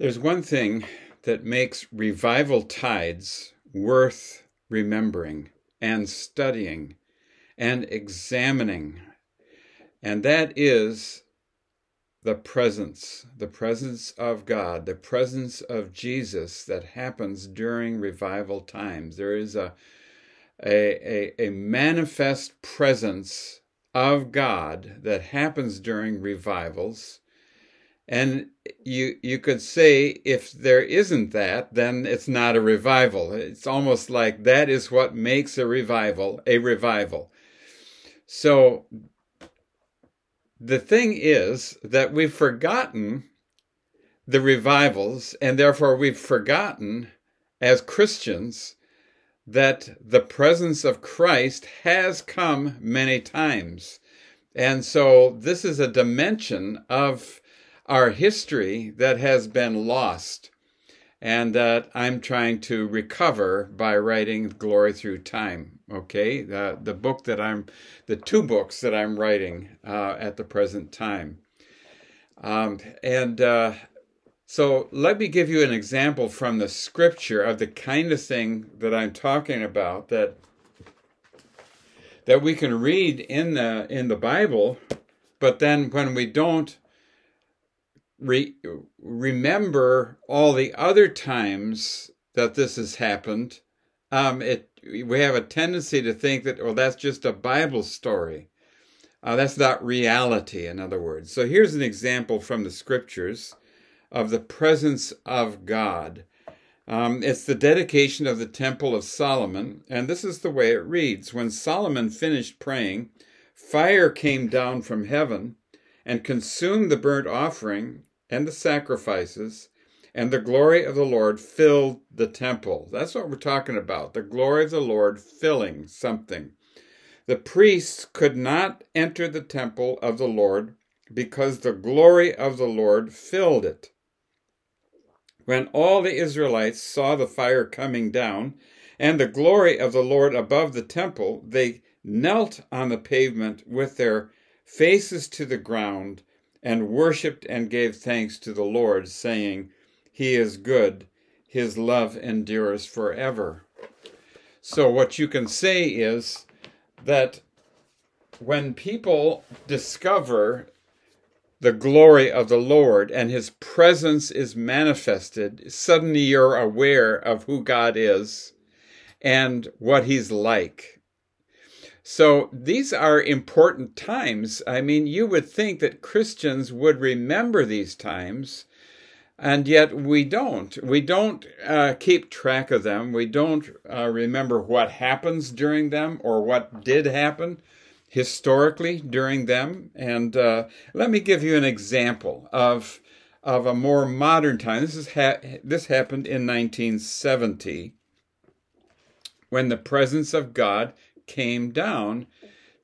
There's one thing that makes revival tides worth remembering and studying and examining, and that is the presence, the presence of God, the presence of Jesus that happens during revival times. There is a, a, a, a manifest presence of God that happens during revivals and you you could say if there isn't that, then it's not a revival. It's almost like that is what makes a revival a revival. So the thing is that we've forgotten the revivals, and therefore we've forgotten as Christians that the presence of Christ has come many times. And so this is a dimension of our history that has been lost and that I'm trying to recover by writing Glory Through Time. Okay, the, the book that I'm, the two books that I'm writing uh, at the present time. Um, and uh, so let me give you an example from the scripture of the kind of thing that I'm talking about that that we can read in the in the Bible, but then when we don't re- remember all the other times that this has happened, um, it we have a tendency to think that well that's just a Bible story. Uh, that's not reality, in other words. So here's an example from the scriptures of the presence of God. Um, it's the dedication of the Temple of Solomon, and this is the way it reads When Solomon finished praying, fire came down from heaven and consumed the burnt offering and the sacrifices, and the glory of the Lord filled the temple. That's what we're talking about the glory of the Lord filling something. The priests could not enter the temple of the Lord because the glory of the Lord filled it. When all the Israelites saw the fire coming down and the glory of the Lord above the temple, they knelt on the pavement with their faces to the ground and worshipped and gave thanks to the Lord, saying, He is good, His love endures forever. So, what you can say is that when people discover the glory of the Lord and His presence is manifested, suddenly you're aware of who God is and what He's like. So these are important times. I mean, you would think that Christians would remember these times, and yet we don't. We don't uh, keep track of them. We don't uh, remember what happens during them or what did happen historically during them. And uh, let me give you an example of of a more modern time. This is ha- this happened in 1970 when the presence of God came down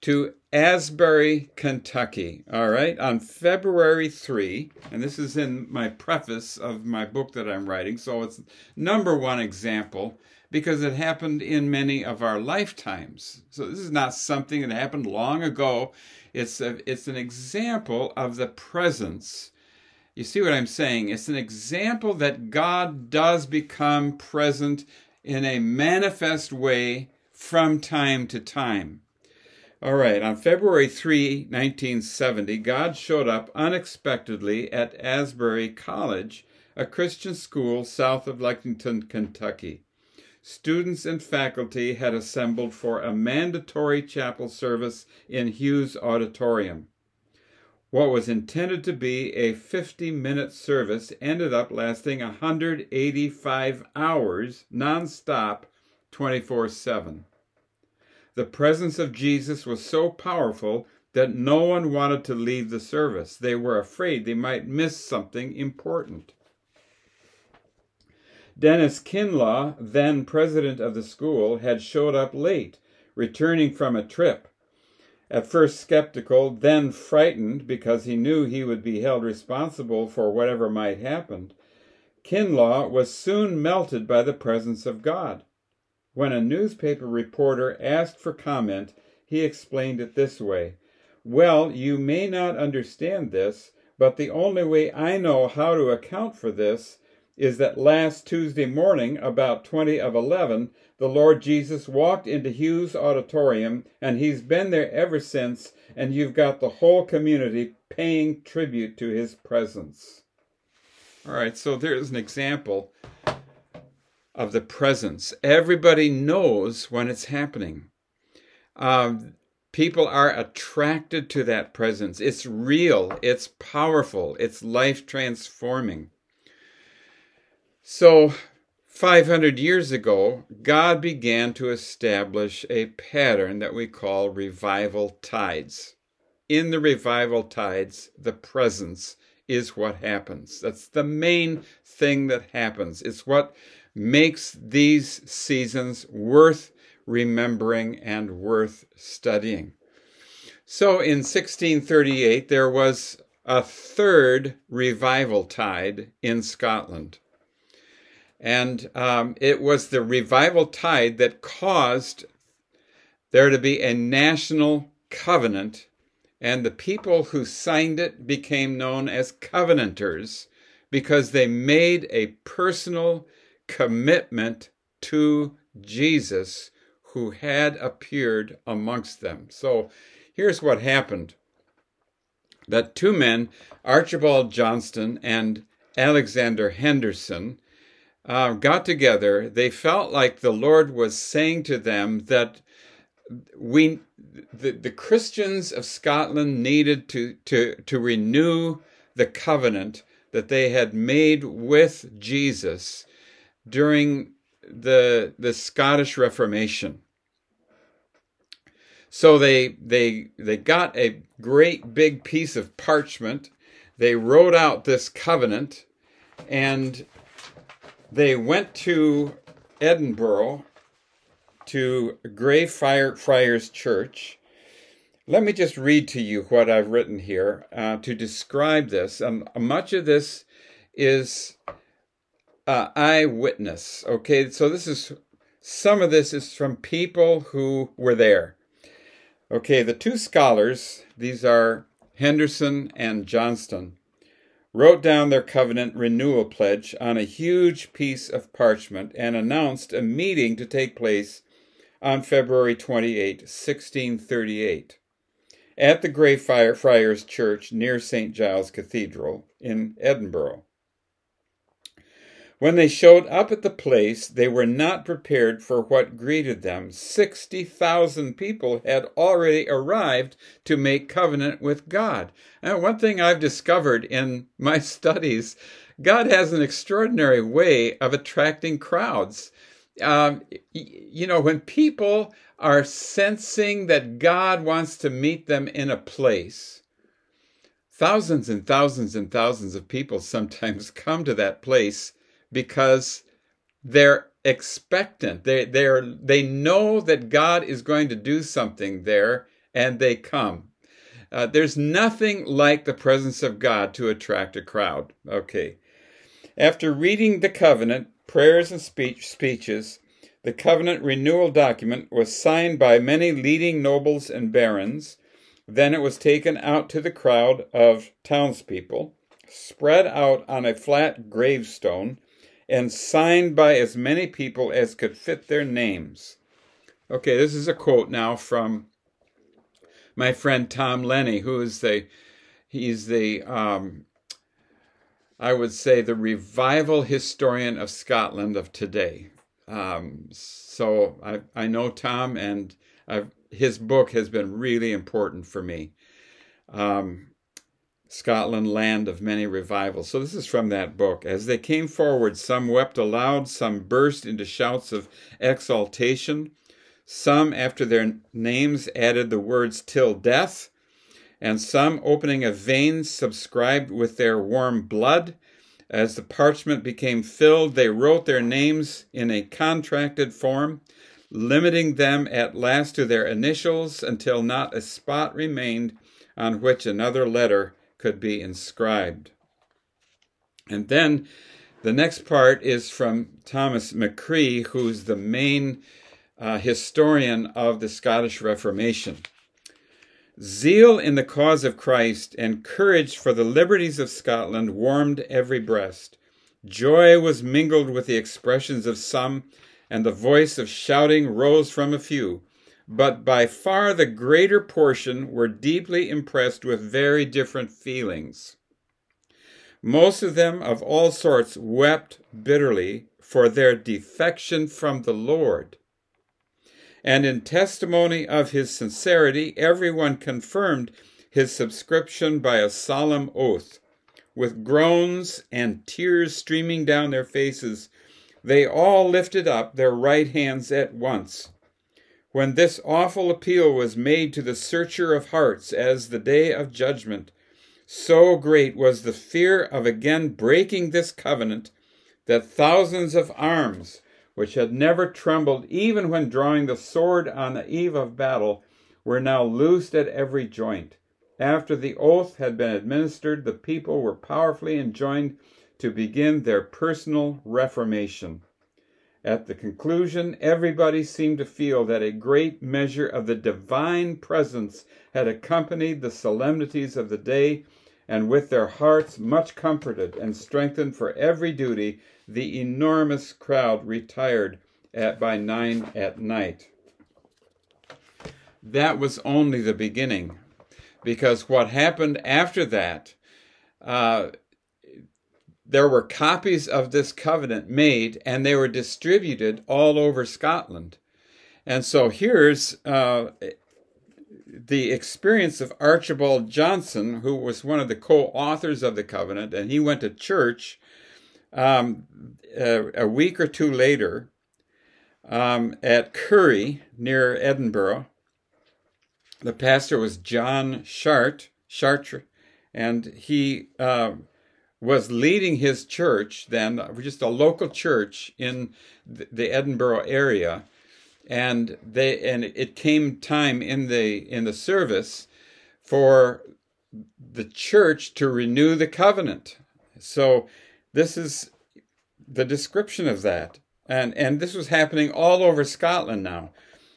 to Asbury, Kentucky. All right, on February 3, and this is in my preface of my book that I'm writing, so it's number one example because it happened in many of our lifetimes. So this is not something that happened long ago. It's a, it's an example of the presence. You see what I'm saying? It's an example that God does become present in a manifest way from time to time. All right, on February 3, 1970, God showed up unexpectedly at Asbury College, a Christian school south of Lexington, Kentucky. Students and faculty had assembled for a mandatory chapel service in Hughes Auditorium. What was intended to be a 50 minute service ended up lasting 185 hours nonstop 24 7. The presence of Jesus was so powerful that no one wanted to leave the service. They were afraid they might miss something important. Dennis Kinlaw, then president of the school, had showed up late, returning from a trip. At first skeptical, then frightened because he knew he would be held responsible for whatever might happen, Kinlaw was soon melted by the presence of God. When a newspaper reporter asked for comment, he explained it this way Well, you may not understand this, but the only way I know how to account for this is that last Tuesday morning, about 20 of 11, the Lord Jesus walked into Hughes Auditorium, and he's been there ever since, and you've got the whole community paying tribute to his presence. All right, so there's an example of the presence. Everybody knows when it's happening. Um, people are attracted to that presence. It's real, it's powerful, it's life transforming. So, 500 years ago, God began to establish a pattern that we call revival tides. In the revival tides, the presence is what happens. That's the main thing that happens. It's what makes these seasons worth remembering and worth studying. So in 1638, there was a third revival tide in Scotland. And um, it was the revival tide that caused there to be a national covenant, and the people who signed it became known as covenanters because they made a personal commitment to Jesus who had appeared amongst them. So here's what happened that two men, Archibald Johnston and Alexander Henderson, uh, got together, they felt like the Lord was saying to them that we, the, the Christians of Scotland, needed to, to, to renew the covenant that they had made with Jesus during the, the Scottish Reformation. So they, they, they got a great big piece of parchment. They wrote out this covenant and they went to Edinburgh to Grey Friars Church. Let me just read to you what I've written here uh, to describe this. Um, much of this is uh, eyewitness. Okay, so this is some of this is from people who were there. Okay, the two scholars, these are Henderson and Johnston, wrote down their covenant renewal pledge on a huge piece of parchment and announced a meeting to take place on February 28, 1638, at the Grey Friars Church near St. Giles Cathedral in Edinburgh. When they showed up at the place, they were not prepared for what greeted them. 60,000 people had already arrived to make covenant with God. And one thing I've discovered in my studies God has an extraordinary way of attracting crowds. Um, you know, when people are sensing that God wants to meet them in a place, thousands and thousands and thousands of people sometimes come to that place because they're expectant. They they're they know that God is going to do something there, and they come. Uh, there's nothing like the presence of God to attract a crowd. Okay. After reading the covenant, prayers, and speech, speeches, the covenant renewal document was signed by many leading nobles and barons. Then it was taken out to the crowd of townspeople, spread out on a flat gravestone, and signed by as many people as could fit their names. Okay, this is a quote now from my friend Tom Lennie, who is the he's the um, I would say the revival historian of Scotland of today. Um, so I I know Tom, and I've, his book has been really important for me. Um, Scotland, land of many revivals. So this is from that book. As they came forward, some wept aloud, some burst into shouts of exultation. Some, after their names, added the words till death, and some, opening a vein, subscribed with their warm blood. As the parchment became filled, they wrote their names in a contracted form, limiting them at last to their initials until not a spot remained on which another letter could be inscribed. And then the next part is from Thomas McCrie, who's the main uh, historian of the Scottish Reformation. Zeal in the cause of Christ and courage for the liberties of Scotland warmed every breast. Joy was mingled with the expressions of some, and the voice of shouting rose from a few. But by far the greater portion were deeply impressed with very different feelings. Most of them of all sorts wept bitterly for their defection from the Lord. And in testimony of his sincerity, everyone confirmed his subscription by a solemn oath. With groans and tears streaming down their faces, they all lifted up their right hands at once. When this awful appeal was made to the searcher of hearts as the day of judgment, so great was the fear of again breaking this covenant that thousands of arms, which had never trembled even when drawing the sword on the eve of battle, were now loosed at every joint. After the oath had been administered, the people were powerfully enjoined to begin their personal reformation. At the conclusion, everybody seemed to feel that a great measure of the divine presence had accompanied the solemnities of the day, and with their hearts much comforted and strengthened for every duty, the enormous crowd retired at by nine at night. That was only the beginning, because what happened after that, uh, there were copies of this covenant made and they were distributed all over Scotland. And so here's uh, the experience of Archibald Johnston, who was one of the co authors of the covenant, and he went to church um, a, a, week or two later um, at Currie near Edinburgh. The pastor was John Chart, Chartre, and he. Uh, was leading his church then, just a local church in the Edinburgh area, and they and it came time in the in the service for the church to renew the covenant. So this is the description of that. And and this was happening all over Scotland now.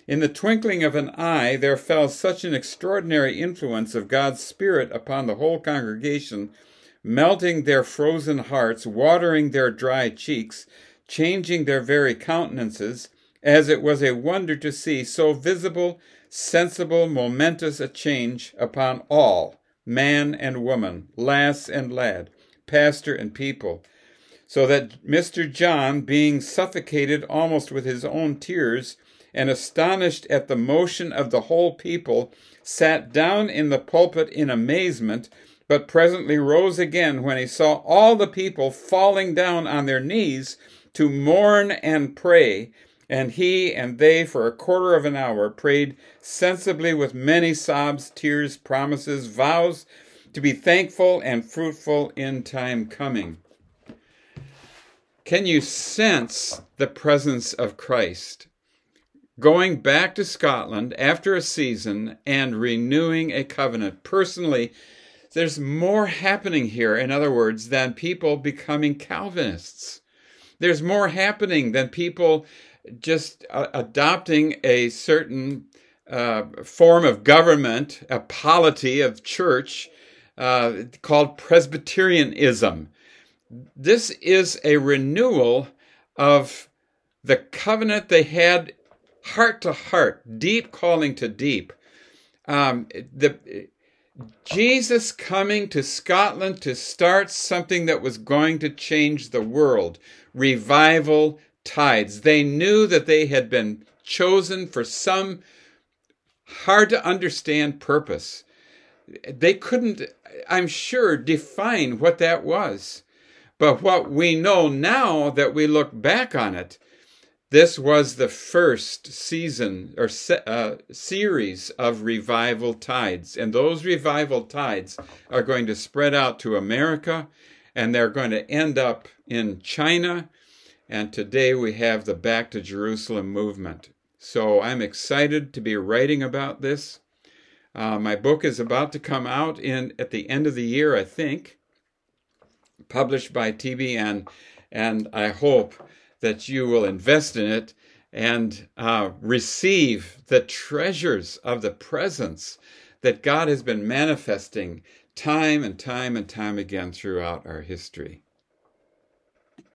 In the twinkling of an eye there fell such an extraordinary influence of God's Spirit upon the whole congregation melting their frozen hearts, watering their dry cheeks, changing their very countenances, as it was a wonder to see so visible, sensible, momentous a change upon all, man and woman, lass and lad, pastor and people, so that Mr. John, being suffocated almost with his own tears, and astonished at the motion of the whole people, sat down in the pulpit in amazement, but presently rose again when he saw all the people falling down on their knees to mourn and pray. And he and they for a quarter of an hour prayed sensibly with many sobs, tears, promises, vows to be thankful and fruitful in time coming. Can you sense the presence of Christ? Going back to Scotland after a season and renewing a covenant. Personally, there's more happening here, in other words, than people becoming Calvinists. There's more happening than people just uh, adopting a certain uh, form of government, a polity of church uh, called Presbyterianism. This is a renewal of the covenant they had heart to heart, deep calling to deep. Um, the Jesus coming to Scotland to start something that was going to change the world revival tides. They knew that they had been chosen for some hard to understand purpose. They couldn't, I'm sure, define what that was. But what we know now that we look back on it this was the first season or se- uh, series of revival tides. And those revival tides are going to spread out to America and they're going to end up in China. And today we have the Back to Jerusalem movement. So I'm excited to be writing about this. Uh, my book is about to come out in at the end of the year, I think, published by TBN, and I hope that you will invest in it and uh, receive the treasures of the presence that God has been manifesting time and time and time again throughout our history.